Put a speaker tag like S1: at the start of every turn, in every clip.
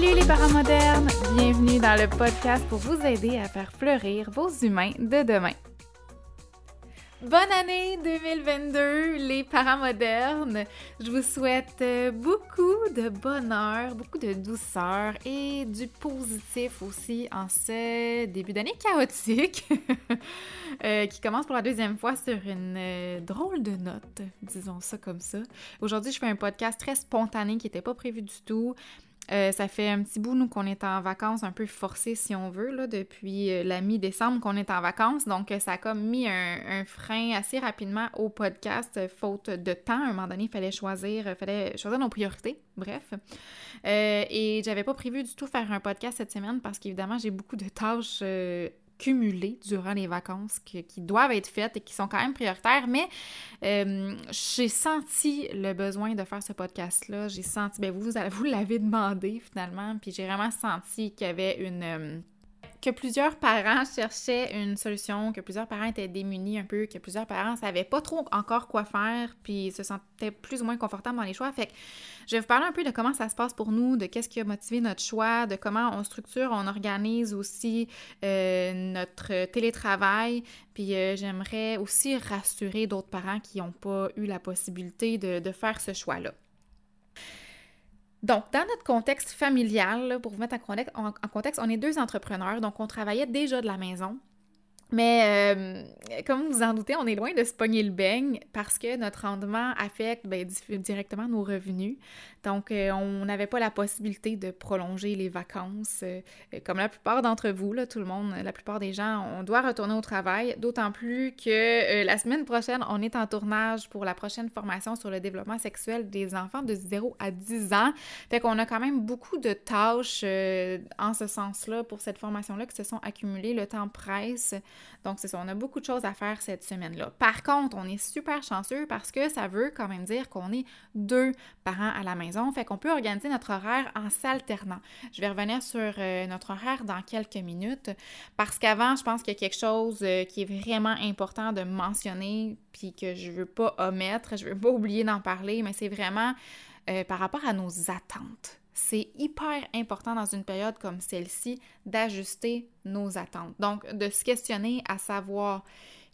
S1: Salut les parents modernes! Bienvenue dans le podcast pour vous aider à faire fleurir vos humains de demain. Bonne année 2022, les parents modernes! Je vous souhaite euh, beaucoup de bonheur, beaucoup de douceur et du positif aussi en ce début d'année chaotique euh, qui commence pour la deuxième fois sur une euh, drôle de note, disons ça comme ça. Aujourd'hui, je fais un podcast très spontané qui n'était pas prévu du tout. Euh, ça fait un petit bout, nous, qu'on est en vacances un peu forcé, si on veut, là, depuis euh, la mi-décembre qu'on est en vacances. Donc, euh, ça a comme mis un, frein assez rapidement au podcast, faute de temps. À un moment donné, il fallait choisir, fallait choisir nos priorités. Bref. et j'avais pas prévu du tout faire un podcast cette semaine parce qu'évidemment, j'ai beaucoup de tâches cumulées durant les vacances qui, doivent être faites et qui sont quand même prioritaires, mais euh, j'ai senti le besoin de faire ce podcast-là. J'ai senti, ben vous, vous l'avez demandé finalement, puis j'ai vraiment senti qu'il y avait une... Que plusieurs parents cherchaient une solution, que plusieurs parents étaient démunis un peu, que plusieurs parents savaient pas trop encore quoi faire, puis se sentaient plus ou moins confortables dans les choix. Fait que je vais vous parler un peu de comment ça se passe pour nous, de qu'est-ce qui a motivé notre choix, de comment on structure, on organise aussi euh, notre télétravail. Puis euh, j'aimerais aussi rassurer d'autres parents qui n'ont pas eu la possibilité de faire ce choix-là. Donc, dans notre contexte familial, pour vous mettre en contexte, on est deux entrepreneurs, donc on travaillait déjà de la maison. Mais euh, comme vous en doutez, on est loin de se pogner le beigne parce que notre rendement affecte ben, directement nos revenus. Donc, euh, on n'avait pas la possibilité de prolonger les vacances. Euh, comme la plupart d'entre vous, là, tout le monde, la plupart des gens, on doit retourner au travail. D'autant plus que la semaine prochaine, on est en tournage pour la prochaine formation sur le développement sexuel des enfants de 0 à 10 ans. Fait qu'on a quand même beaucoup de tâches en ce sens-là pour cette formation-là qui se sont accumulées. Le temps presse. Donc, c'est ça, on a beaucoup de choses à faire cette semaine-là. Par contre, on est super chanceux parce que ça veut quand même dire qu'on est deux parents à la maison, fait qu'on peut organiser notre horaire en s'alternant. Je vais revenir sur euh, notre horaire dans quelques minutes parce qu'avant, je pense qu'il y a quelque chose euh, qui est vraiment important de mentionner puis que je veux pas omettre, je veux pas oublier d'en parler, mais c'est vraiment euh, par rapport à nos attentes c'est hyper important dans une période comme celle-ci d'ajuster nos attentes. Donc, de se questionner à savoir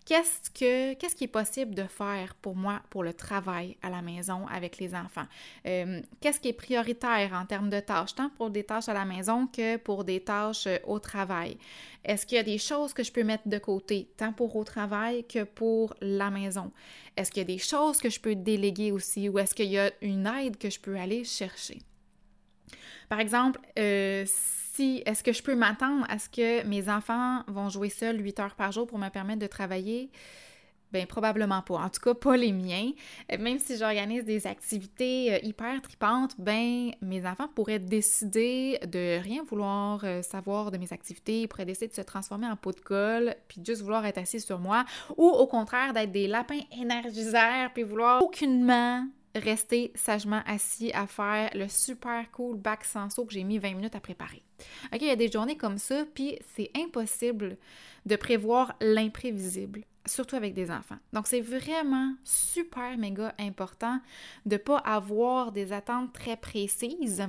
S1: qu'est-ce que qu'est-ce qui est possible de faire pour moi pour le travail à la maison avec les enfants? Euh, qu'est-ce qui est prioritaire en termes de tâches tant pour des tâches à la maison que pour des tâches euh, au travail? Est-ce qu'il y a des choses que je peux mettre de côté tant pour au travail que pour la maison? Est-ce qu'il y a des choses que je peux déléguer aussi ou est-ce qu'il y a une aide que je peux aller chercher? Par exemple, euh, si est-ce que je peux m'attendre à ce que mes enfants vont jouer seuls 8 heures par jour pour me permettre de travailler? Bien, probablement pas. En tout cas, pas les miens. Euh, même si j'organise des activités euh, hyper tripantes, ben mes enfants pourraient décider de rien vouloir savoir de mes activités, ils pourraient décider de se transformer en pot de colle, puis juste vouloir être assis sur moi, ou au contraire d'être des lapins énergiseurs, puis vouloir aucunement rester sagement assis à faire le super cool bac sans saut que j'ai mis 20 minutes à préparer. OK, il y a des journées comme ça, puis c'est impossible de prévoir l'imprévisible, surtout avec des enfants. Donc, c'est vraiment super méga important de ne pas avoir des attentes très précises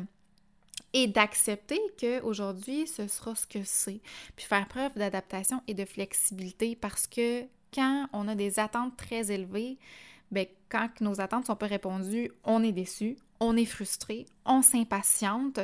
S1: et d'accepter qu'aujourd'hui, ce sera ce que c'est. Puis faire preuve d'adaptation et de flexibilité parce que quand on a des attentes très élevées, ben, quand nos attentes ne sont pas répondues, on est déçu, on est frustré, on s'impatiente,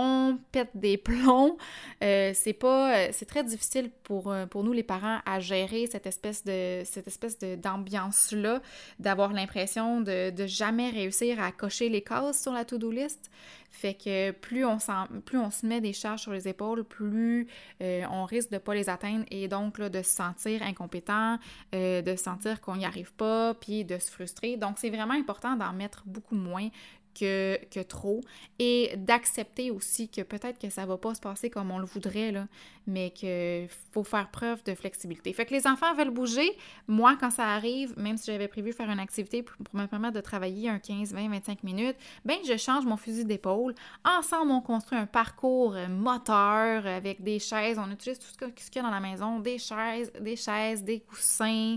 S1: on pète des plombs. Euh, c'est pas, euh, c'est très difficile pour, euh, pour nous les parents à gérer cette espèce de cette espèce d'ambiance là, d'avoir l'impression de, de jamais réussir à cocher les cases sur la to-do list. Fait que plus on, plus on se met des charges sur les épaules, plus on risque de pas les atteindre et donc de se sentir incompétent, de se sentir qu'on n'y arrive pas, puis de se frustrer. Donc c'est vraiment important d'en mettre beaucoup moins que, trop. Et d'accepter aussi que peut-être que ça va pas se passer comme on le voudrait, là, mais qu'il faut faire preuve de flexibilité. Fait que les enfants veulent bouger. Moi, quand ça arrive, même si j'avais prévu faire une activité pour, me permettre de travailler un 15, 20, 25 minutes, ben je change mon fusil d'épaule. Ensemble, on construit un parcours moteur avec des chaises. On utilise tout ce qu'il y a dans la maison, des chaises, des chaises, des coussins,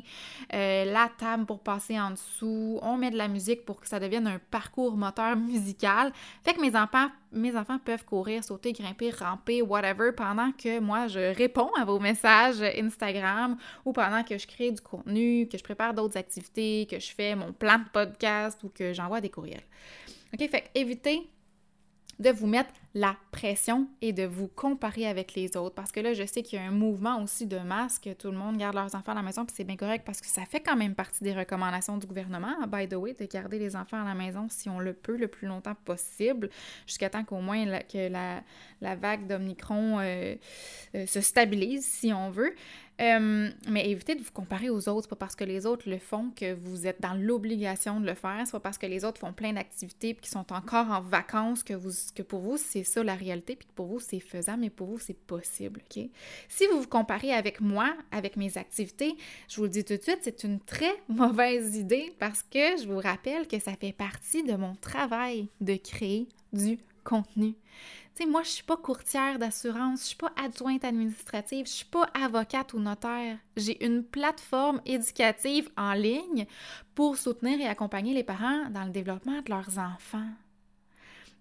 S1: euh, la table pour passer en dessous. On met de la musique pour que ça devienne un parcours moteur musical. Fait que mes enfants mes enfants peuvent courir, sauter, grimper, ramper, whatever, pendant que moi, je réponds à vos messages Instagram ou pendant que je crée du contenu, que je prépare d'autres activités, que je fais mon plan de podcast ou que j'envoie des courriels. OK? Fait évitez de vous mettre la pression et de vous comparer avec les autres. Parce que là, je sais qu'il y a un mouvement aussi de masse que tout le monde garde leurs enfants à la maison, puis c'est bien correct parce que ça fait quand même partie des recommandations du gouvernement, by the way, de garder les enfants à la maison si on le peut le plus longtemps possible, jusqu'à temps qu'au moins que la, la vague d'Omicron euh, euh, se stabilise, si on veut. Euh, mais évitez de vous comparer aux autres. pas parce que les autres le font que vous êtes dans l'obligation de le faire. C'est pas parce que les autres font plein d'activités et qui sont encore en vacances que, vous, que pour vous, c'est ça la réalité puis que pour vous, c'est faisable, mais pour vous, c'est possible. OK? Si vous vous comparez avec moi, avec mes activités, je vous le dis tout de suite, c'est une très mauvaise idée parce que je vous rappelle que ça fait partie de mon travail de créer du contenu. Tu sais, moi, je suis pas courtière d'assurance, je suis pas adjointe administrative, je suis pas avocate ou notaire. J'ai une plateforme éducative en ligne pour soutenir et accompagner les parents dans le développement de leurs enfants.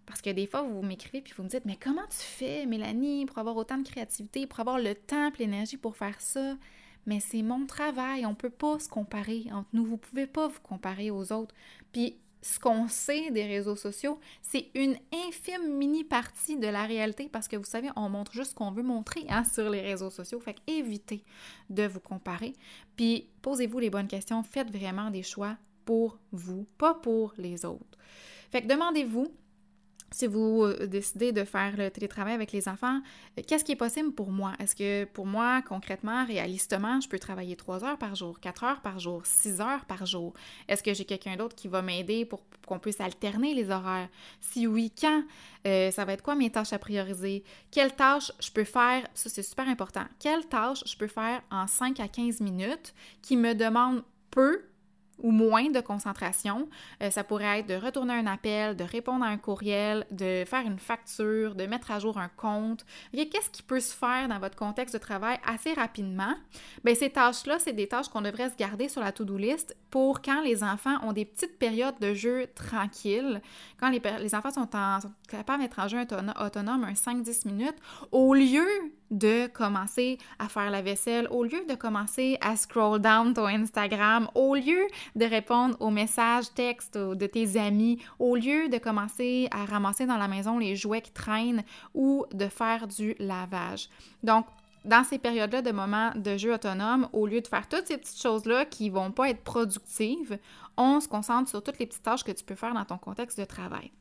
S1: Parce que des fois, vous m'écrivez puis vous me dites Mais comment tu fais, Mélanie, pour avoir autant de créativité, pour avoir le temps et l'énergie pour faire ça? Mais c'est mon travail, on peut pas se comparer entre nous, vous pouvez pas vous comparer aux autres. Puis ce qu'on sait des réseaux sociaux, c'est une infime mini partie de la réalité parce que vous savez, on montre juste ce qu'on veut montrer hein, sur les réseaux sociaux. Fait évitez de vous comparer. Puis posez-vous les bonnes questions, faites vraiment des choix pour vous, pas pour les autres. Fait que demandez-vous si vous euh, décidez de faire le télétravail avec les enfants, euh, qu'est-ce qui est possible pour moi? Est-ce que pour moi, concrètement, réalistement, je peux travailler trois heures par jour, quatre heures par jour, six heures par jour? Est-ce que j'ai quelqu'un d'autre qui va m'aider pour qu'on puisse alterner les horaires? Si oui, quand? Euh, ça va être quoi mes tâches à prioriser? Quelles tâches je peux faire? Ça, c'est super important. Quelles tâches je peux faire en 5 à 15 minutes qui me demandent peu ou moins de concentration. Euh, ça pourrait être de retourner un appel, de répondre à un courriel, de faire une facture, de mettre à jour un compte. Qu'est-ce qui peut se faire dans votre contexte de travail assez rapidement? Bien, ces tâches-là, c'est des tâches qu'on devrait se garder sur la to-do list pour quand les enfants ont des petites périodes de jeu tranquilles, quand les, les enfants sont, sont capables d'être en jeu autonome un 5-10 minutes, au lieu de commencer à faire la vaisselle, au lieu de commencer à scroll down ton Instagram, au lieu de répondre aux messages textes de tes amis, au lieu de commencer à ramasser dans la maison les jouets qui traînent ou de faire du lavage. Donc, dans ces périodes-là de moments de jeu autonome, au lieu de faire toutes ces petites choses-là qui vont pas être productives, on se concentre sur toutes les petites tâches que tu peux faire dans ton contexte de travail.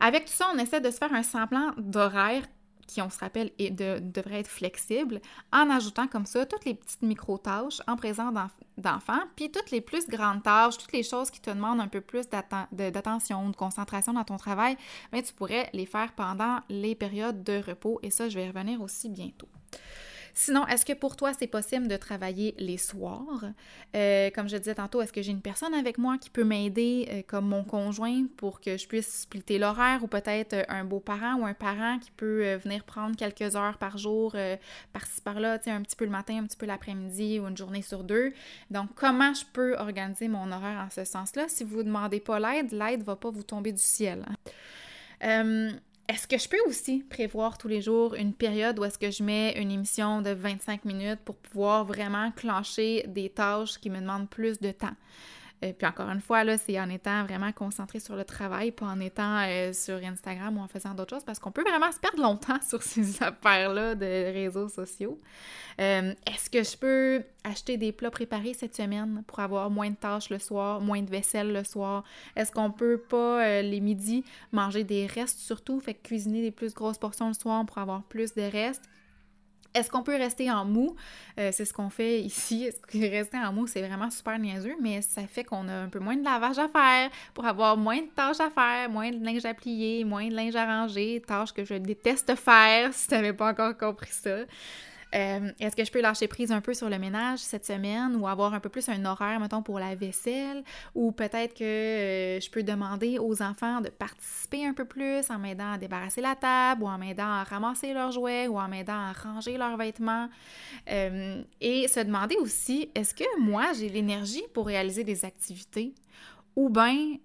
S1: Avec tout ça, on essaie de se faire un semblant d'horaire qui, on se rappelle, devrait être flexible, en ajoutant comme ça toutes les petites micro-tâches en présence d'enfants, puis toutes les plus grandes tâches, toutes les choses qui te demandent un peu plus d'attention, de concentration dans ton travail, mais tu pourrais les faire pendant les périodes de repos, et ça, je vais revenir aussi bientôt. Sinon, est-ce que pour toi, c'est possible de travailler les soirs? Euh, comme je disais tantôt, est-ce que j'ai une personne avec moi qui peut m'aider, euh, comme mon conjoint, pour que je puisse splitter l'horaire ou peut-être euh, un beau-parent ou un parent qui peut venir prendre quelques heures par jour, par-ci par-là, un petit peu le matin, un petit peu l'après-midi ou une journée sur deux? Donc, comment je peux organiser mon horaire en ce sens-là? Si vous ne demandez pas l'aide, l'aide ne va pas vous tomber du ciel. Hein. Est-ce que je peux aussi prévoir tous les jours une période où est-ce que je mets une émission de 25 minutes pour pouvoir vraiment clencher des tâches qui me demandent plus de temps? Et puis encore une fois, là, c'est en étant vraiment concentré sur le travail, pas en étant euh, sur Instagram ou en faisant d'autres choses, parce qu'on peut vraiment se perdre longtemps sur ces affaires-là de réseaux sociaux. Euh, est-ce que je peux acheter des plats préparés cette semaine pour avoir moins de tâches le soir, moins de vaisselle le soir? Est-ce qu'on peut pas, euh, les midis, manger des restes surtout, fait cuisiner des plus grosses portions le soir pour avoir plus de restes? Est-ce qu'on peut rester en mou? Euh, c'est ce qu'on fait ici. Est-ce que rester en mou, c'est vraiment super niaiseux, mais ça fait qu'on a un peu moins de lavage à faire pour avoir moins de tâches à faire, moins de linge à plier, moins de linge à ranger, tâches que je déteste faire si tu n'avais pas encore compris ça. Euh, est-ce que je peux lâcher prise un peu sur le ménage cette semaine ou avoir un peu plus un horaire, mettons, pour la vaisselle? Ou peut-être que euh, je peux demander aux enfants de participer un peu plus en m'aidant à débarrasser la table ou en m'aidant à ramasser leurs jouets ou en m'aidant à ranger leurs vêtements? Euh, et se demander aussi, est-ce que moi, j'ai l'énergie pour réaliser des activités? Ou bien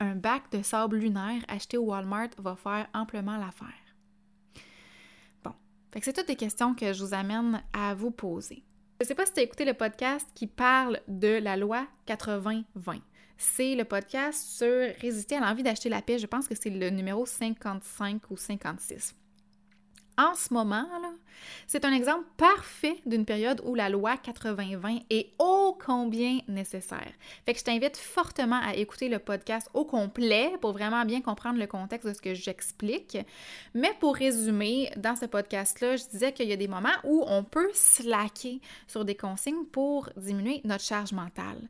S1: un bac de sable lunaire acheté au Walmart va faire amplement l'affaire? C'est toutes des questions que je vous amène à vous poser. Je sais pas si tu as écouté le podcast qui parle de la loi 80-20. C'est le podcast sur résister à l'envie d'acheter la paix. Je pense que c'est le numéro 55 ou 56 en ce moment, c'est un exemple parfait d'une période où la loi 80-20 est ô combien nécessaire. Fait que je t'invite fortement à écouter le podcast au complet pour vraiment bien comprendre le contexte de ce que j'explique. Mais pour résumer, dans ce podcast-là, je disais qu'il y a des moments où on peut slacker sur des consignes pour diminuer notre charge mentale.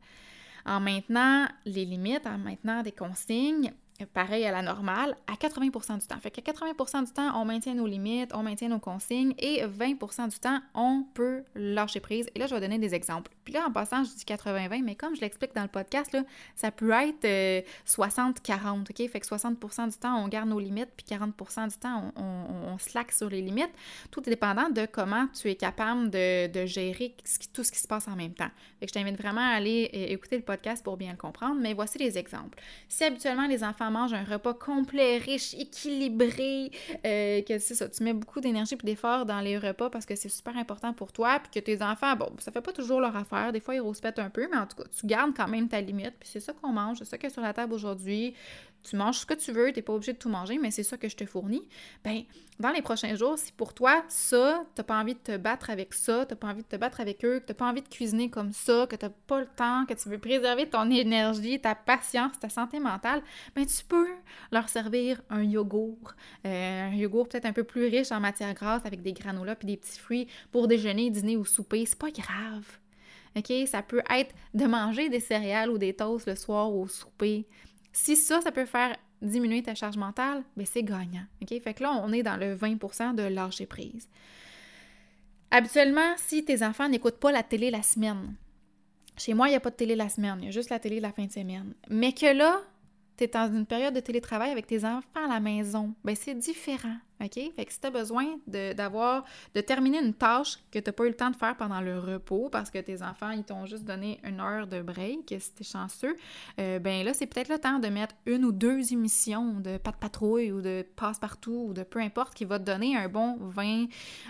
S1: En maintenant les limites, en maintenant des consignes, pareil à la normale, à 80% du temps. Fait qu'à 80% du temps, on maintient nos limites, on maintient nos consignes et 20% du temps, on peut lâcher prise. Et là, je vais donner des exemples. Puis là, en passant, je dis 80-20, mais comme je l'explique dans le podcast, là, ça peut être 60-40, euh, OK? Fait que 60% du temps, on garde nos limites, puis 40% du temps, on, slack sur les limites, tout est dépendant de comment tu es capable de, gérer tout ce qui se passe en même temps. Fait que je t'invite vraiment à aller écouter le podcast pour bien le comprendre, mais voici les exemples. Si habituellement les enfants mange un repas complet, riche, équilibré, euh, que c'est ça, tu mets beaucoup d'énergie et d'efforts dans les repas parce que c'est super important pour toi, puis que tes enfants, bon, ça fait pas toujours leur affaire, des fois ils rouspètent un peu, mais en tout cas, tu gardes quand même ta limite, puis c'est ça qu'on mange, c'est ça qui est sur la table aujourd'hui, tu manges ce que tu veux, tu n'es pas obligé de tout manger, mais c'est ça que je te fournis. Ben, dans les prochains jours, si pour toi, ça, tu n'as pas envie de te battre avec ça, tu n'as pas envie de te battre avec eux, que tu n'as pas envie de cuisiner comme ça, que tu n'as pas le temps, que tu veux préserver ton énergie, ta patience, ta santé mentale, ben tu peux leur servir un yogourt, euh, un yogourt peut-être un peu plus riche en matière grasse avec des granolas puis des petits fruits pour déjeuner, dîner ou souper. C'est pas grave. OK? Ça peut être de manger des céréales ou des toasts le soir au souper. Si ça, ça peut faire diminuer ta charge mentale, bien c'est gagnant. OK? Fait que là, on est dans le 20% de lâcher prise. Habituellement, si tes enfants n'écoutent pas la télé la semaine, chez moi, il n'y a pas de télé la semaine, il y a juste la télé la fin de semaine. Mais que là, tu es dans une période de télétravail avec tes enfants à la maison, ben c'est différent, OK? Fait que si tu as besoin d'avoir, de, terminer une tâche que tu n'as pas eu le temps de faire pendant le repos parce que tes enfants, ils t'ont juste donné une heure de break, si t'es chanceux, euh, ben là, c'est peut-être le temps de mettre une ou deux émissions de pas de patrouille ou de passe-partout ou de peu importe qui va te donner un bon 20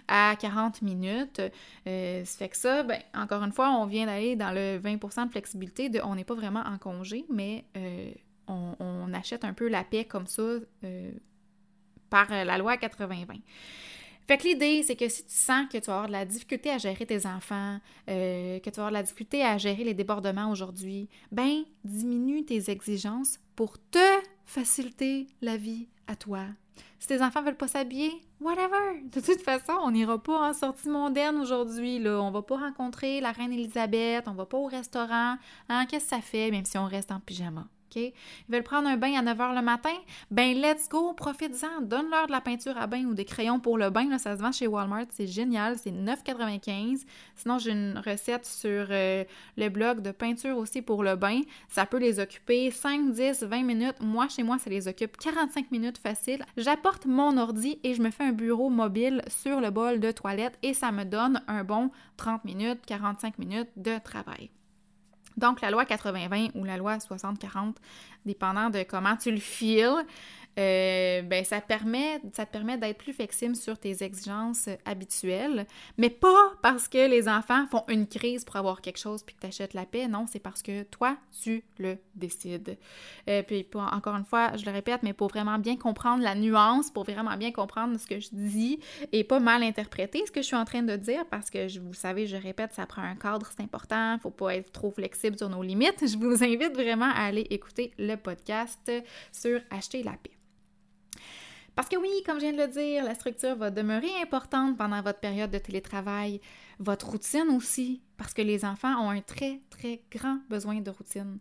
S1: à 40 minutes. Euh, ça fait que ça, ben, encore une fois, on vient d'aller dans le 20% de flexibilité de on n'est pas vraiment en congé, mais... Euh, on, achète un peu la paix comme ça euh, par euh, la loi 80-20. Fait que l'idée, c'est que si tu sens que tu vas avoir de la difficulté à gérer tes enfants, euh, que tu vas avoir de la difficulté à gérer les débordements aujourd'hui, ben diminue tes exigences pour te faciliter la vie à toi. Si tes enfants veulent pas s'habiller, whatever. De toute façon, on n'ira pas en sortie mondaine aujourd'hui. Là. On va pas rencontrer la reine Elisabeth, on va pas au restaurant. Hein, qu'est-ce que ça fait, même si on reste en pyjama? Ils veulent prendre un bain à 9 h le matin? Ben, let's go, profite-en. Donne-leur de la peinture à bain ou des crayons pour le bain. Là, ça se vend chez Walmart. C'est génial. C'est 9,95. Sinon, j'ai une recette sur euh, le blog de peinture aussi pour le bain. Ça peut les occuper 5, 10, 20 minutes. Moi, chez moi, ça les occupe 45 minutes facile. J'apporte mon ordi et je me fais un bureau mobile sur le bol de toilette et ça me donne un bon 30 minutes, 45 minutes de travail. Donc, la loi 80-20 ou la loi 60-40, dépendant de comment tu le files, euh, ben, ça, te permet, ça te permet d'être plus flexible sur tes exigences habituelles, mais pas parce que les enfants font une crise pour avoir quelque chose puis que tu achètes la paix. Non, c'est parce que toi, tu le décides. Euh, puis, encore une fois, je le répète, mais pour vraiment bien comprendre la nuance, pour vraiment bien comprendre ce que je dis et pas mal interpréter ce que je suis en train de dire, parce que vous savez, je répète, ça prend un cadre, c'est important, faut pas être trop flexible sur nos limites. Je vous invite vraiment à aller écouter le podcast sur acheter la paix. Parce que oui, comme je viens de le dire, la structure va demeurer importante pendant votre période de télétravail, votre routine aussi, parce que les enfants ont un très, très grand besoin de routine.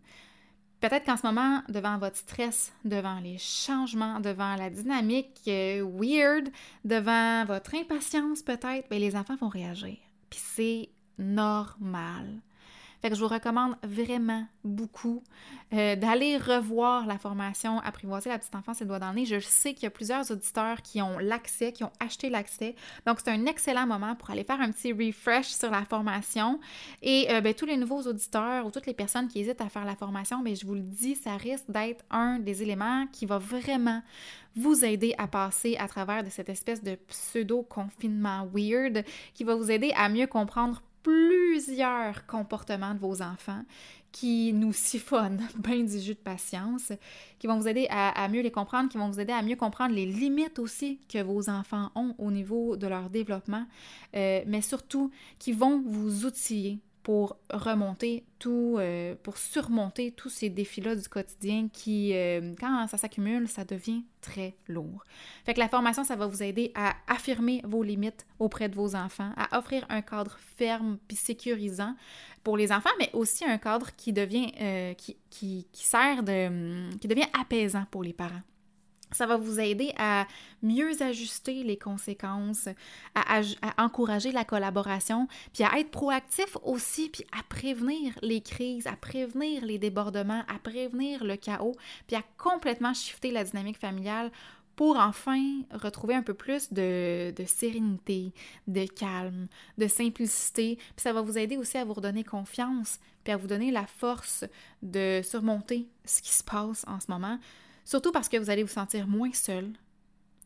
S1: Peut-être qu'en ce moment, devant votre stress, devant les changements, devant la dynamique euh, weird, devant votre impatience peut-être, ben, les enfants vont réagir. Puis c'est normal. Fait que je vous recommande vraiment beaucoup euh, d'aller revoir la formation Apprivoiser la petite enfance et le doigt dans le nez. Je sais qu'il y a plusieurs auditeurs qui ont l'accès, qui ont acheté l'accès. Donc, c'est un excellent moment pour aller faire un petit refresh sur la formation. Et euh, ben, tous les nouveaux auditeurs ou toutes les personnes qui hésitent à faire la formation, ben, je vous le dis, ça risque d'être un des éléments qui va vraiment vous aider à passer à travers de cette espèce de pseudo-confinement weird qui va vous aider à mieux comprendre plusieurs comportements de vos enfants qui nous siphonnent bien du jus de patience, qui vont vous aider à, mieux les comprendre, qui vont vous aider à mieux comprendre les limites aussi que vos enfants ont au niveau de leur développement, euh, mais surtout qui vont vous outiller pour remonter tout, euh, pour surmonter tous ces défis-là du quotidien qui, euh, quand ça s'accumule, ça devient très lourd. Fait que la formation, ça va vous aider à affirmer vos limites auprès de vos enfants, à offrir un cadre ferme puis sécurisant pour les enfants, mais aussi un cadre qui devient, euh, qui, qui, qui sert de, qui devient apaisant pour les parents. Ça va vous aider à mieux ajuster les conséquences, à, encourager la collaboration, puis à être proactif aussi, puis à prévenir les crises, à prévenir les débordements, à prévenir le chaos, puis à complètement shifter la dynamique familiale pour enfin retrouver un peu plus de, de, sérénité, de calme, de simplicité. Puis ça va vous aider aussi à vous redonner confiance, puis à vous donner la force de surmonter ce qui se passe en ce moment, Surtout parce que vous allez vous sentir moins seul,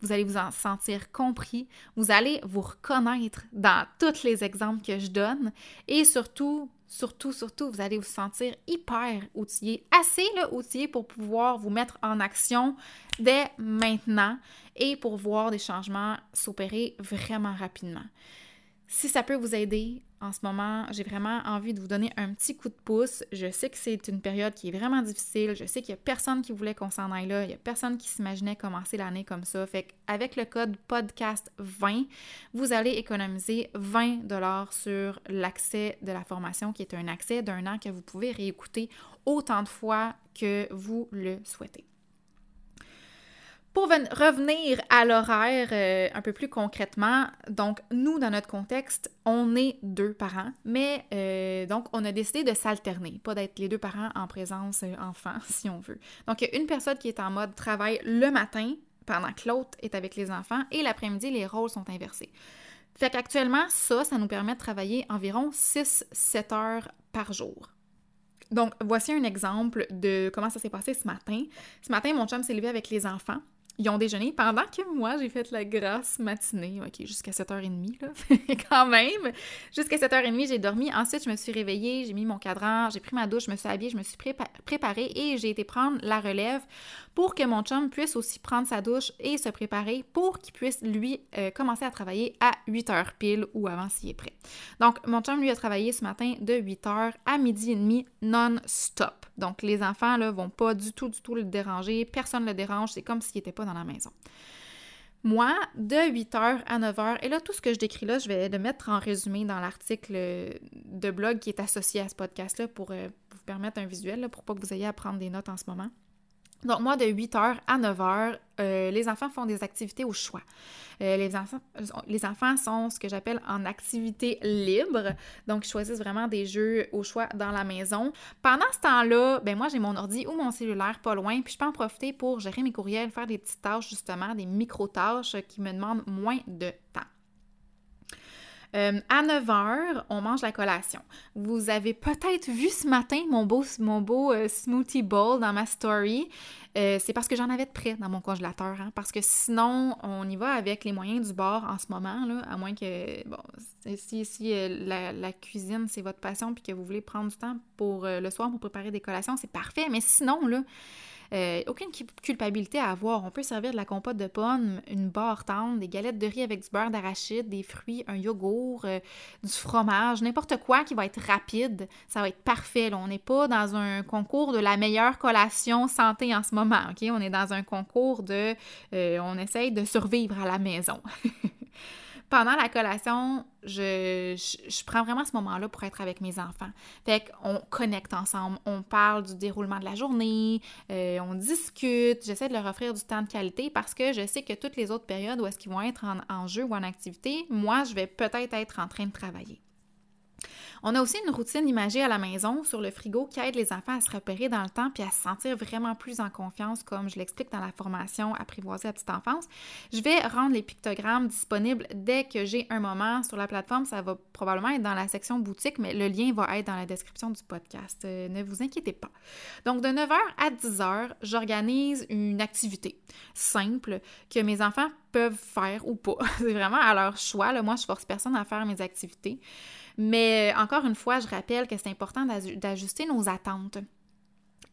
S1: vous allez vous en sentir compris, vous allez vous reconnaître dans tous les exemples que je donne. Et surtout, surtout, surtout, vous allez vous sentir hyper outillé, assez là, outillé pour pouvoir vous mettre en action dès maintenant et pour voir des changements s'opérer vraiment rapidement. Si ça peut vous aider en ce moment, j'ai vraiment envie de vous donner un petit coup de pouce. Je sais que c'est une période qui est vraiment difficile. Je sais qu'il n'y a personne qui voulait qu'on s'en aille là. Il n'y a personne qui s'imaginait commencer l'année comme ça. Fait qu'avec le code podcast20, vous allez économiser 20 dollars sur l'accès de la formation qui est un accès d'un an que vous pouvez réécouter autant de fois que vous le souhaitez. Pour revenir à l'horaire euh, un peu plus concrètement, donc nous, dans notre contexte, on est deux parents, mais euh, donc on a décidé de s'alterner, pas d'être les deux parents en présence euh, enfant, si on veut. Donc il y a une personne qui est en mode travail le matin, pendant que l'autre est avec les enfants, et l'après-midi, les rôles sont inversés. Fait qu'actuellement, ça, ça nous permet de travailler environ 6-7 heures par jour. Donc, voici un exemple de comment ça s'est passé ce matin. Ce matin, mon chum s'est levé avec les enfants. Ils ont déjeuné pendant que moi, j'ai fait la grasse matinée. OK, jusqu'à 7h30, là. Quand même. Jusqu'à 7h30, j'ai dormi. Ensuite, je me suis réveillée, j'ai mis mon cadran, j'ai pris ma douche, je me suis habillée, je me suis préparée et j'ai été prendre la relève pour que mon chum puisse aussi prendre sa douche et se préparer pour qu'il puisse, lui, euh, commencer à travailler à 8h pile ou avant s'il est prêt. Donc, mon chum, lui, a travaillé ce matin de 8h à midi et demi non-stop. Donc, les enfants, là, vont pas du tout, du tout le déranger. Personne ne le dérange. C'est comme s'il n'était pas dans la maison. Moi, de 8h à 9h, et là, tout ce que je décris là, je vais le mettre en résumé dans l'article de blog qui est associé à ce podcast-là pour euh, vous permettre un visuel, pour pas que vous ayez à prendre des notes en ce moment. Donc, moi, de 8h à 9h, euh, les enfants font des activités au choix. Euh, les, enfants, sont ce que j'appelle en activité libre. Donc, ils choisissent vraiment des jeux au choix dans la maison. Pendant ce temps-là, ben moi, j'ai mon ordi ou mon cellulaire pas loin, puis je peux en profiter pour gérer mes courriels, faire des petites tâches, justement, des micro-tâches qui me demandent moins de temps. Euh, à 9 h, on mange la collation. Vous avez peut-être vu ce matin mon beau, mon beau euh, smoothie bowl dans ma story. Euh, c'est parce que j'en avais de près dans mon congélateur. Hein, parce que sinon, on y va avec les moyens du bord en ce moment, là, à moins que, bon, si, si la, la, cuisine, c'est votre passion, puis que vous voulez prendre du temps pour le soir pour préparer des collations, c'est parfait. Mais sinon, là, euh, aucune culpabilité à avoir. On peut servir de la compote de pommes, une barre tendre, des galettes de riz avec du beurre d'arachide, des fruits, un yogourt, euh, du fromage, n'importe quoi qui va être rapide. Ça va être parfait. On n'est pas dans un concours de la meilleure collation santé en ce moment. On est dans un concours de... Euh, on essaye de survivre à la maison. pendant la collation, je, prends vraiment ce moment-là pour être avec mes enfants. Fait qu'on connecte ensemble, on parle du déroulement de la journée, euh, on discute, j'essaie de leur offrir du temps de qualité parce que je sais que toutes les autres périodes où est-ce qu'ils vont être en jeu ou en activité, moi, je vais peut-être être en train de travailler. On a aussi une routine imagée à la maison sur le frigo qui aide les enfants à se repérer dans le temps puis à se sentir vraiment plus en confiance, comme je l'explique dans la formation Apprivoiser la petite enfance. Je vais rendre les pictogrammes disponibles dès que j'ai un moment sur la plateforme. Ça va probablement être dans la section boutique, mais le lien va être dans la description du podcast. Euh, ne vous inquiétez pas. Donc, de 9h à 10h, j'organise une activité simple que mes enfants peuvent faire ou pas. C'est vraiment à leur choix. Moi, je force personne à faire mes activités. Mais euh, encore une fois, je rappelle que c'est important d'ajuster nos attentes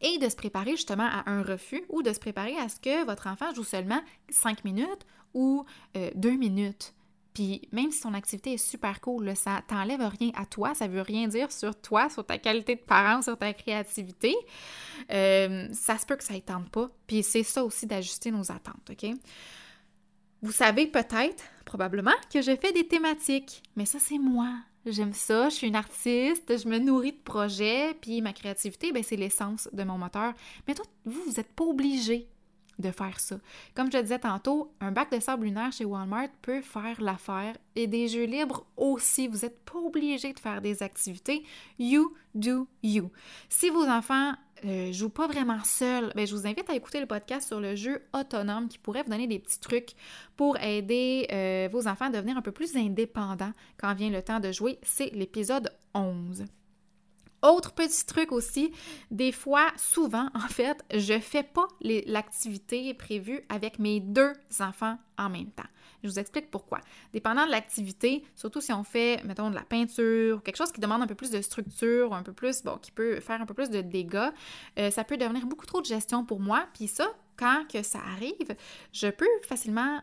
S1: et de se préparer justement à un refus ou de se préparer à ce que votre enfant joue seulement 5 minutes ou 2 euh, minutes. Puis même si ton activité est super cool, ça t'enlève rien à toi, ça veut rien dire sur toi, sur ta qualité de parent, sur ta créativité. Euh, ça se peut que ça ne tente pas. Puis c'est ça aussi d'ajuster nos attentes, OK? Vous savez peut-être, probablement, que je fais des thématiques, mais ça c'est moi. J'aime ça, je suis une artiste, je me nourris de projets, puis ma créativité, ben, c'est l'essence de mon moteur. Mais toi, vous, vous n'êtes pas obligé de faire ça. Comme je te disais tantôt, un bac de sable lunaire chez Walmart peut faire l'affaire et des jeux libres aussi. Vous n'êtes pas obligé de faire des activités. You do you. Si vos enfants euh, jouent pas vraiment seuls, ben, je vous invite à écouter le podcast sur le jeu autonome qui pourrait vous donner des petits trucs pour aider euh, vos enfants à devenir un peu plus indépendants quand vient le temps de jouer. C'est l'épisode 11. Autre petit truc aussi, des fois, souvent, en fait, je fais pas l'activité prévue avec mes deux enfants en même temps. Je vous explique pourquoi. Dépendant de l'activité, surtout si on fait, mettons, de la peinture, quelque chose qui demande un peu plus de structure, un peu plus, bon, qui peut faire un peu plus de dégâts, euh, ça peut devenir beaucoup trop de gestion pour moi. Puis ça, quand que ça arrive, je peux facilement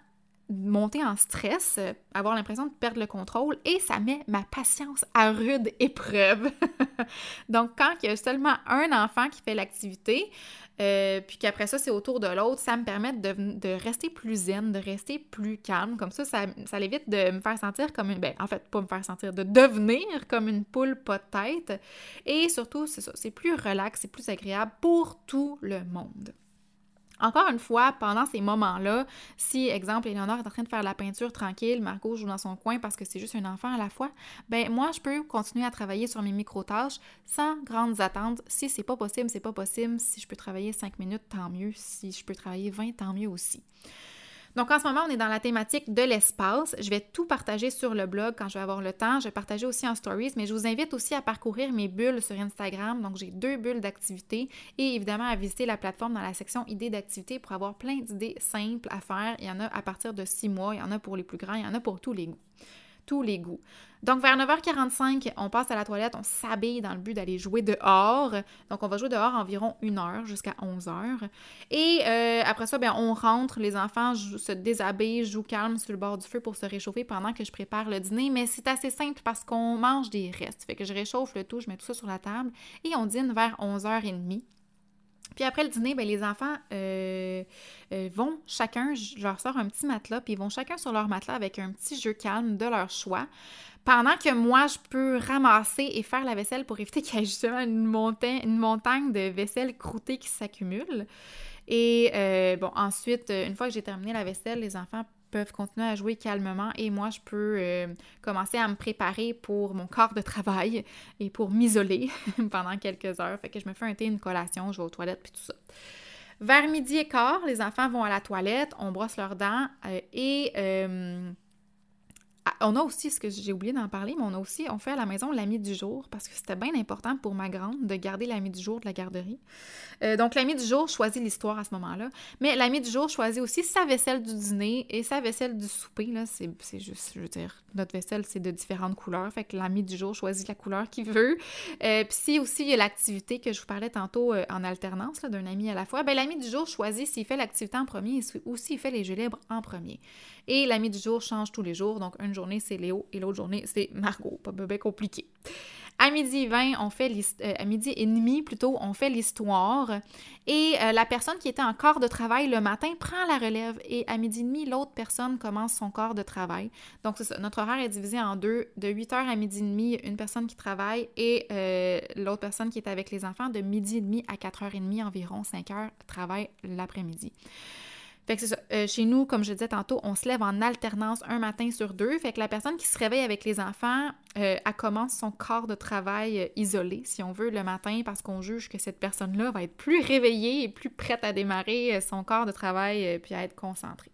S1: monter en stress, euh, avoir l'impression de perdre le contrôle et ça met ma patience à rude épreuve. Donc, quand il y a seulement un enfant qui fait l'activité, euh, puis qu'après ça, c'est autour de l'autre, ça me permet de, rester plus zen, de rester plus calme. Comme ça, ça, ça évite de me faire sentir comme une... Ben, en fait, pas me faire sentir, de devenir comme une poule pas de tête. Et surtout, c'est ça, c'est plus relax, c'est plus agréable pour tout le monde. Encore une fois, pendant ces moments-là, si, exemple, Eleonore est en train de faire la peinture tranquille, Margot joue dans son coin parce que c'est juste un enfant à la fois, ben moi, je peux continuer à travailler sur mes micro-tâches sans grandes attentes. Si c'est pas possible, c'est pas possible. Si je peux travailler 5 minutes, tant mieux. Si je peux travailler 20, tant mieux aussi. Donc en ce moment, on est dans la thématique de l'espace. Je vais tout partager sur le blog quand je vais avoir le temps. Je vais partager aussi en stories, mais je vous invite aussi à parcourir mes bulles sur Instagram. Donc j'ai deux bulles d'activité et évidemment à visiter la plateforme dans la section idées d'activité pour avoir plein d'idées simples à faire. Il y en a à partir de six mois, il y en a pour les plus grands, il y en a pour tous les goûts tous les goûts. Donc, vers 9h45, on passe à la toilette, on s'habille dans le but d'aller jouer dehors. Donc, on va jouer dehors environ une heure jusqu'à 11h. Et euh, après ça, bien, on rentre, les enfants se déshabillent, jouent calme sur le bord du feu pour se réchauffer pendant que je prépare le dîner. Mais c'est assez simple parce qu'on mange des restes. Fait que je réchauffe le tout, je mets tout ça sur la table et on dîne vers 11h30. Puis après le dîner, ben, les enfants euh, euh, vont chacun, je leur sors un petit matelas, puis ils vont chacun sur leur matelas avec un petit jeu calme de leur choix. Pendant que moi, je peux ramasser et faire la vaisselle pour éviter qu'il y ait justement une, montagne, de vaisselle croûtée qui s'accumule. Et euh, bon, ensuite, une fois que j'ai terminé la vaisselle, les enfants peuvent continuer à jouer calmement et moi, je peux euh, commencer à me préparer pour mon corps de travail et pour m'isoler pendant quelques heures. Fait que je me fais un thé, une collation, je vais aux toilettes puis tout ça. Vers midi et quart, les enfants vont à la toilette, on brosse leurs dents euh, et euh, on a aussi, ce que j'ai oublié d'en parler, mais on a aussi, on fait à la maison l'ami du jour parce que c'était bien important pour ma grande de garder l'ami du jour de la garderie. Euh, donc, l'ami du jour choisit l'histoire à ce moment-là. Mais l'ami du jour choisit aussi sa vaisselle du dîner et sa vaisselle du souper. Là, c'est, juste, je veux dire, notre vaisselle, c'est de différentes couleurs. Fait que l'ami du jour choisit la couleur qu'il veut. Euh, puis si aussi il y a l'activité que je vous parlais tantôt euh, en alternance, d'un ami à la fois, ben l'ami du jour choisit s'il fait l'activité en premier ou s'il fait les jeux libres en premier. Et l'ami du jour change tous les jours. Donc, une journée, c'est Léo et l'autre journée, c'est Margot. Pas bien compliqué. À midi 20, on fait euh, à midi et demi plutôt, on fait l'histoire. Et euh, la personne qui était en corps de travail le matin prend la relève. Et à midi et demi, l'autre personne commence son corps de travail. Donc, c'est ça. Notre horaire est divisé en deux. De 8 h à midi et demi, une personne qui travaille et euh, l'autre personne qui est avec les enfants de midi et demi à 4 h 30 environ, 5 h travaille l'après-midi. Fait que c'est ça. Euh, chez nous, comme je disais tantôt, on se lève en alternance un matin sur deux. Fait que la personne qui se réveille avec les enfants, euh, elle commence son corps de travail euh, isolé, si on veut, le matin, parce qu'on juge que cette personne-là va être plus réveillée et plus prête à démarrer son corps de travail puis à être concentrée.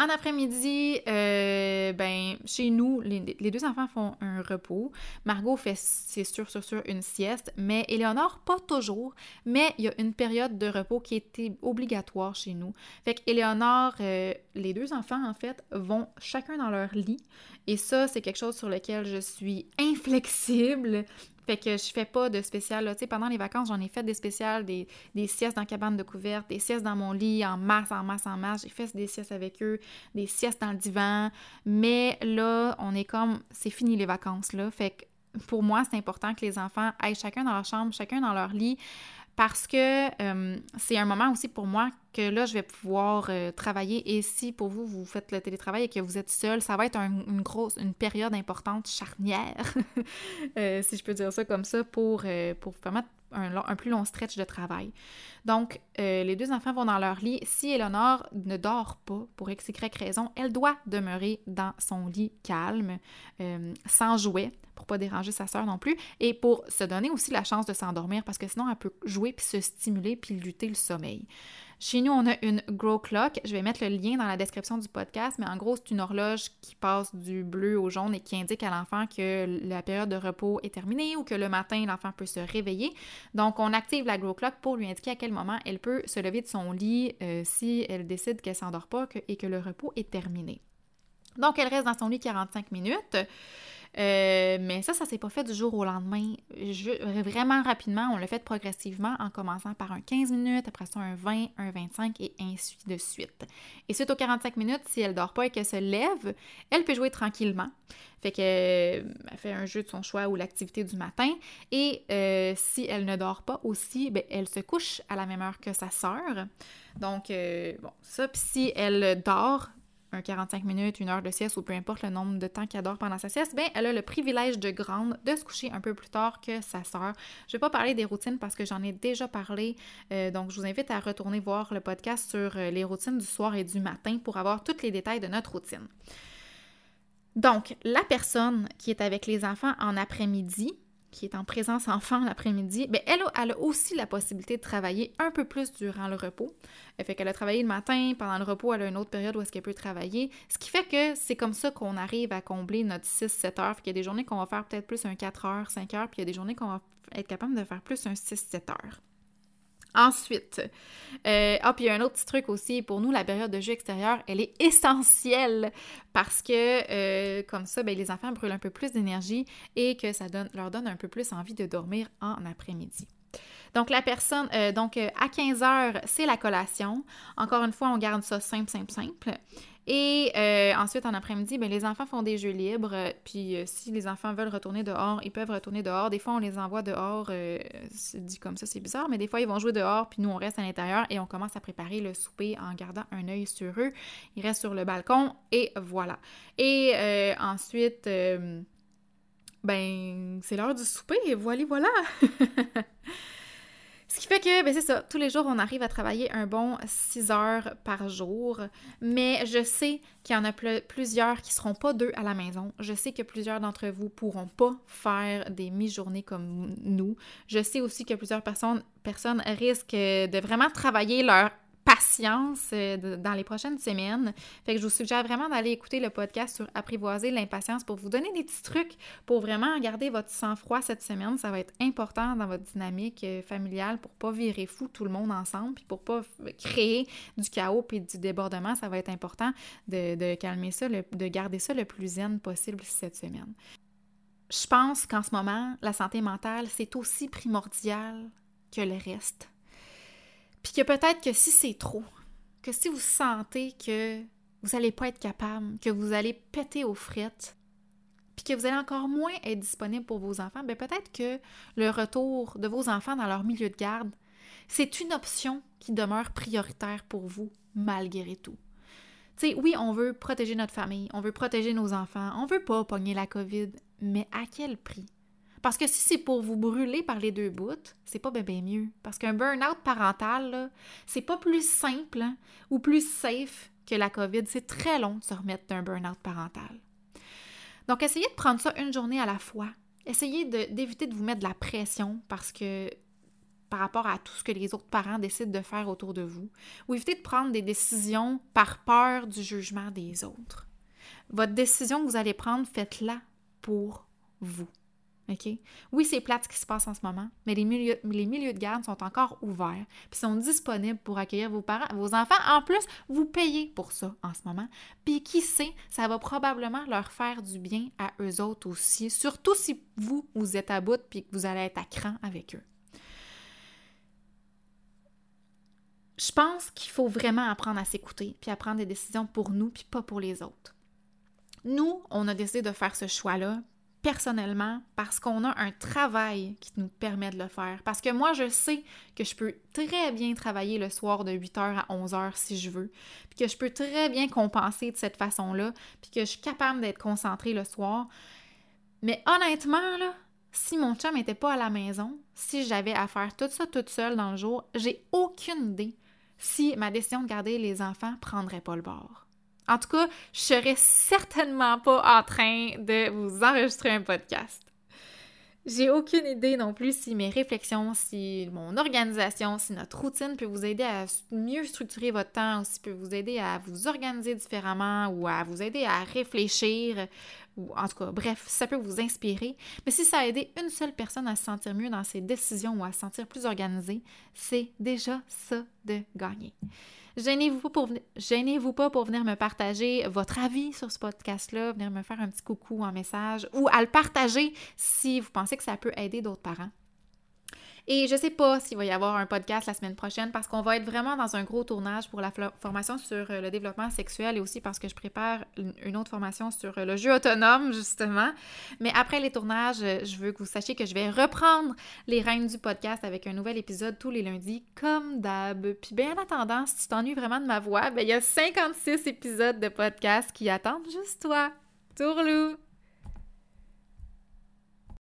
S1: En après-midi, euh, ben, chez nous, les, deux enfants font un repos. Margot fait, c'est sûr, sûr, sûr, une sieste, mais Éléonore, pas toujours, mais il y a une période de repos qui était obligatoire chez nous. Fait qu'Éléonore, euh, les deux enfants, en fait, vont chacun dans leur lit. Et ça, c'est quelque chose sur lequel je suis inflexible. Fait que je fais pas de spécial. Sais, pendant les vacances, j'en ai fait des spéciales, des, des siestes dans la cabane de couverte, des siestes dans mon lit en masse, en masse, en masse. J'ai fait des siestes avec eux, des siestes dans le divan. Mais là, on est comme, c'est fini les vacances, là. Fait que pour moi, c'est important que les enfants aillent chacun dans leur chambre, chacun dans leur lit parce que euh, c'est un moment aussi pour moi que là, je vais pouvoir euh, travailler. Et si pour vous, vous faites le télétravail et que vous êtes seul, ça va être une grosse, une période importante, charnière, euh, si je peux dire ça comme ça, pour, pour permettre un, plus long stretch de travail. Donc, les deux enfants vont dans leur lit. Si Eleonore ne dort pas, pour x, raison, elle doit demeurer dans son lit calme, sans jouet, pour pas déranger sa sœur non plus, et pour se donner aussi la chance de s'endormir parce que sinon elle peut jouer puis se stimuler puis lutter le sommeil. Chez nous, on a une Grow Clock. Je vais mettre le lien dans la description du podcast, mais en gros, c'est une horloge qui passe du bleu au jaune et qui indique à l'enfant que la période de repos est terminée ou que le matin, l'enfant peut se réveiller. Donc, on active la Grow Clock pour lui indiquer à quel moment elle peut se lever de son lit euh, si elle décide qu'elle s'endort pas et que le repos est terminé. Donc, elle reste dans son lit 45 minutes. Euh, mais ça, ça s'est pas fait du jour au lendemain. vraiment rapidement, on l'a fait progressivement en commençant par un 15 minutes, après ça un 20, un 25 et ainsi de suite. Et suite aux 45 minutes, si elle dort pas et qu'elle se lève, elle peut jouer tranquillement. Fait qu'elle fait un jeu de son choix ou l'activité du matin. Et euh, si elle ne dort pas aussi, ben, elle se couche à la même heure que sa sœur. Donc, euh, bon, ça, puis si elle dort, un 45 minutes, une heure de sieste ou peu importe le nombre de temps qu'elle dort pendant sa sieste, bien, elle a le privilège de grande de se coucher un peu plus tard que sa sœur. Je vais pas parler des routines parce que j'en ai déjà parlé, euh, donc je vous invite à retourner voir le podcast sur euh, les routines du soir et du matin pour avoir tous les détails de notre routine. Donc, la personne qui est avec les enfants en après-midi, qui est en présence enfant l'après-midi, bien, elle, a, aussi la possibilité de travailler un peu plus durant le repos. Elle fait qu'elle a travaillé le matin, pendant le repos, elle a une autre période où est-ce qu'elle peut travailler. Ce qui fait que c'est comme ça qu'on arrive à combler notre 6-7 heures. Fait qu'il y a des journées qu'on va faire peut-être plus un 4 heures, 5 heures, puis il y a des journées qu'on va être capable de faire plus un 6-7 heures. Ensuite, euh, ah, puis il y a un autre petit truc aussi, pour nous, la période de jeu extérieur, elle est essentielle parce que euh, comme ça, ben, les enfants brûlent un peu plus d'énergie et que ça leur donne un peu plus envie de dormir en après-midi. Donc, la personne, euh, donc à 15 heures, c'est la collation. Encore une fois, on garde ça simple, simple, simple. Et euh, ensuite, en après-midi, ben, les enfants font des jeux libres. Puis euh, si les enfants veulent retourner dehors, ils peuvent retourner dehors. Des fois, on les envoie dehors. Euh, dit comme ça, c'est bizarre, mais des fois, ils vont jouer dehors, puis nous, on reste à l'intérieur et on commence à préparer le souper en gardant un œil sur eux. Ils restent sur le balcon et voilà. Et ensuite, ben, c'est l'heure du souper voilà, voilà. Ce qui fait que, ben c'est ça, tous les jours, on arrive à travailler un bon 6 heures par jour. Mais je sais qu'il y en a plusieurs qui seront pas deux à la maison. Je sais que plusieurs d'entre vous pourront pas faire des mi-journées comme nous. Je sais aussi que plusieurs personnes risquent de vraiment travailler leur patience euh, dans les prochaines semaines. Fait que je vous suggère vraiment d'aller écouter le podcast sur apprivoiser l'impatience pour vous donner des petits trucs pour vraiment garder votre sang-froid cette semaine. Ça va être important dans votre dynamique euh, familiale pour pas virer fou tout le monde ensemble, puis pour pas créer du chaos puis du débordement. Ça va être important de, calmer ça, de garder ça le plus zen possible cette semaine. Je pense qu'en ce moment, la santé mentale, c'est aussi primordial que le reste. Puis que peut-être que si c'est trop, que si vous sentez que vous n'allez pas être capable, que vous allez péter aux frites, puis que vous allez encore moins être disponible pour vos enfants, bien peut-être que le retour de vos enfants dans leur milieu de garde, c'est une option qui demeure prioritaire pour vous malgré tout. Tu sais, oui, on veut protéger notre famille, on veut protéger nos enfants, on veut pas pogner la COVID, mais à quel prix? Parce que si c'est pour vous brûler par les deux bouts, c'est pas bien, mieux. Parce qu'un burn-out parental, c'est pas plus simple hein, ou plus safe que la COVID. C'est très long de se remettre d'un burn-out parental. Donc, essayez de prendre ça une journée à la fois. Essayez d'éviter de, vous mettre de la pression parce que par rapport à tout ce que les autres parents décident de faire autour de vous, ou évitez de prendre des décisions par peur du jugement des autres. Votre décision que vous allez prendre, faites-la pour vous. Oui, c'est plate ce qui se passe en ce moment, mais les milieux, les milieux de garde sont encore ouverts, puis sont disponibles pour accueillir vos parents, vos enfants. En plus, vous payez pour ça en ce moment. Puis qui sait, ça va probablement leur faire du bien à eux autres aussi, surtout si vous, vous êtes à bout puis que vous allez être à cran avec eux. Je pense qu'il faut vraiment apprendre à s'écouter, puis à prendre des décisions pour nous, puis pas pour les autres. Nous, on a décidé de faire ce choix-là personnellement parce qu'on a un travail qui nous permet de le faire. Parce que moi, je sais que je peux très bien travailler le soir de 8h à 11h si je veux, puis que je peux très bien compenser de cette façon-là, puis que je suis capable d'être concentrée le soir. Mais honnêtement, là, si mon chum n'était pas à la maison, si j'avais à faire tout ça toute seule dans le jour, j'ai aucune idée si ma décision de garder les enfants prendrait pas le bord. En tout cas, je serais certainement pas en train de vous enregistrer un podcast. J'ai aucune idée non plus si mes réflexions, si mon organisation, si notre routine peut vous aider à mieux structurer votre temps, ou si peut vous aider à vous organiser différemment ou à vous aider à réfléchir, en tout cas, bref, ça peut vous inspirer. Mais si ça a aidé une seule personne à se sentir mieux dans ses décisions ou à se sentir plus organisée, c'est déjà ça de gagner. Gênez-vous pas, pour, venir me partager votre avis sur ce podcast-là, venir me faire un petit coucou en message ou à le partager si vous pensez que ça peut aider d'autres parents. Et je sais pas s'il va y avoir un podcast la semaine prochaine parce qu'on va être vraiment dans un gros tournage pour la formation sur euh, le développement sexuel et aussi parce que je prépare une autre formation sur euh, le jeu autonome, justement. Mais après les tournages, euh, je veux que vous sachiez que je vais reprendre les règnes du podcast avec un nouvel épisode tous les lundis, comme d'hab. Puis bien en attendant, si tu t'ennuies vraiment de ma voix, ben il y a 56 épisodes de podcast qui attendent juste toi. Tourlou!